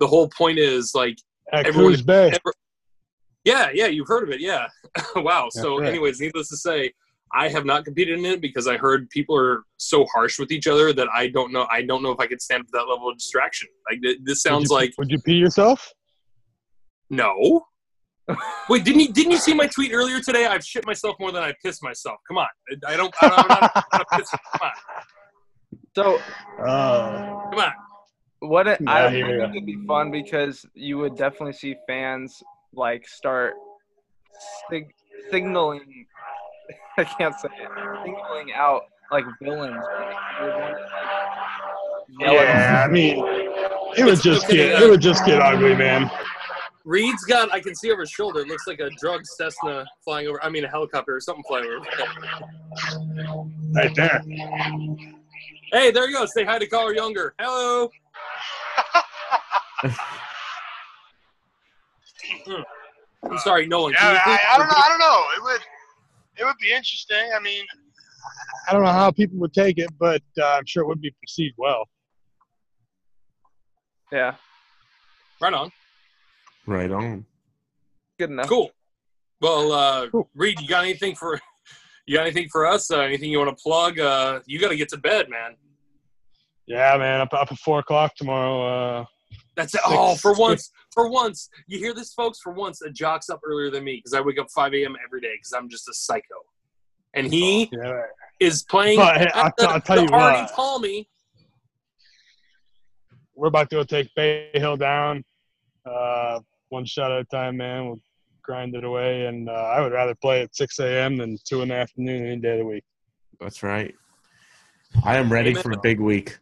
The whole point is like At Everyone- Cruz Bay. ever- Yeah, yeah, you've heard of it. Yeah. wow. So, right. anyways, needless to say, I have not competed in it because I heard people are so harsh with each other that I don't know. I don't know if I could stand up to that level of distraction. Like th- this sounds would you, like Would you pee yourself? no. Wait, didn't you didn't you see my tweet earlier today? I've shit myself more than I pissed myself. Come on, I don't. I don't I'm not, I'm not pissed. Come on, So Uh, come on. what it, I think it'd be fun because you would definitely see fans like start sig- signaling. I can't say it. Signaling out like villains. They would wanna, like, yell at yeah, I mean, it would just okay, get uh, it would just get ugly, man. Reid's got. I can see over his shoulder. It looks like a drug Cessna flying over. I mean, a helicopter or something flying over. Right there. Hey, there you go. Say hi to Caller Younger. Hello. Hmm. I'm sorry, Nolan. can Yeah, you I, please I don't know. I don't know. It would, it would be interesting. I mean, I don't know how people would take it, but uh, I'm sure it would be perceived well. Yeah, Right on. Right on. good enough. Cool. Well, uh, Cool. Reid, you got anything for you got anything for us? Uh, anything you want to plug? Uh, you got to get to bed, man. Yeah, man. Up up at four o'clock tomorrow. Uh, That's it. Oh, for once, for once, you hear this, folks. For once, a jock's up earlier than me because I wake up 5 a.m. every day because I'm just a psycho, and he yeah. is playing. But, hey, I'll the, I'll tell the you Arnie what. Palmy. We're about to go take Bay Hill down, uh, one shot at a time, man. We'll grind it away, and uh, I would rather play at 6 a.m. than two in the afternoon any day of the week. That's right. I am ready Amen. for a big week.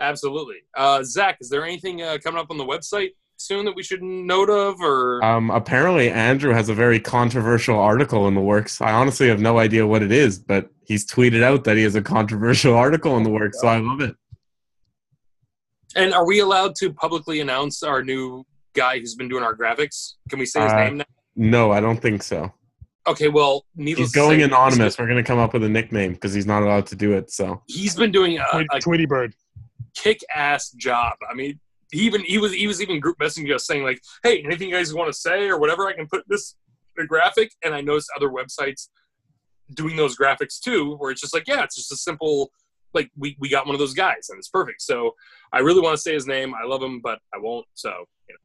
Absolutely. Uh, Zach, is there anything uh, coming up on the website soon that we should note of, or Um, apparently, Andrew has a very controversial article in the works. I honestly have no idea what it is, but he's tweeted out that he has a controversial article in the works, so I love it. and are we allowed to publicly announce our new guy who's been doing our graphics? Can we say his Uh, name now? No, I don't think so. Okay, well, needless He's to going say, anonymous. We're going to come up with a nickname because he's not allowed to do it. So He's been doing a, Tweety, a Tweety Bird. Kick-ass job. I mean, he even he was he was even group messaging us saying like, "Hey, anything you guys want to say or whatever, I can put this in a graphic." And I noticed other websites doing those graphics too, where it's just like, yeah, it's just a simple like we we got one of those guys and it's perfect. So I really want to say his name. I love him, but I won't. So you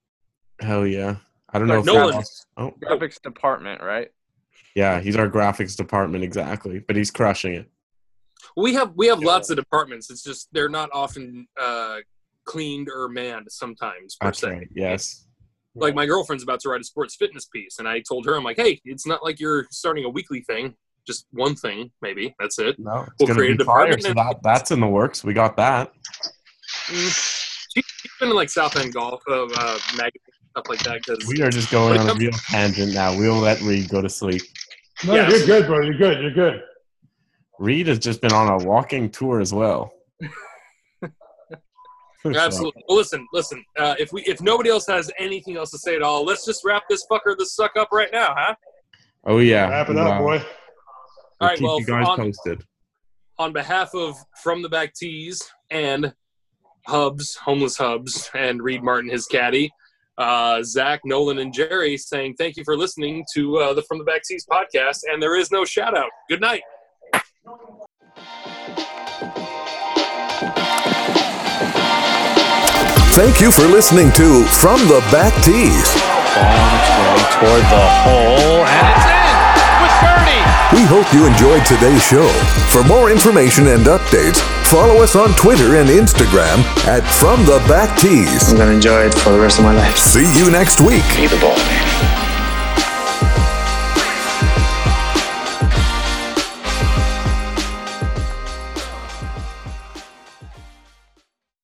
know. hell yeah. I don't know if Nolan. Oh, Graphics department, right? yeah, he's our graphics department exactly, but he's crushing it. We have we have lots of departments. It's just they're not often uh, cleaned or manned sometimes per That's se. right. Yes. like my girlfriend's about to write a sports fitness piece and i told her i'm like hey it's not like you're starting a weekly thing just one thing maybe that's it No, it's We'll create to a be fire. department So that, that's in the works. We got that. Mm. She- she's been in like south end golf uh, uh, magazine stuff like that because We are just going on a real tangent now. We'll let Reid go to sleep. No, Yeah. you're good, bro. You're good. You're good. Reid has just been on a walking tour as well. Absolutely well listen listen uh, if we if nobody else has anything else to say at all let's just wrap this fucker the suck up right now huh oh yeah. Wrap it We'll, up, boy. We'll All right, keep well, you guys on- posted. on behalf of from the back tees and hubs homeless hubs and reid martin his caddy uh, zack nolan and jerry saying thank you for listening to uh, the from the back tees podcast and there is no shout out good night Thank you for listening to From the Back Tees. Ball on its way toward the hole, and it's in with Birdie. We hope you enjoyed today's show. For more information and updates, follow us on Twitter and Instagram at From the Back Tees. I'm gonna enjoy it for the rest of my life. See you next week. Be the ball man.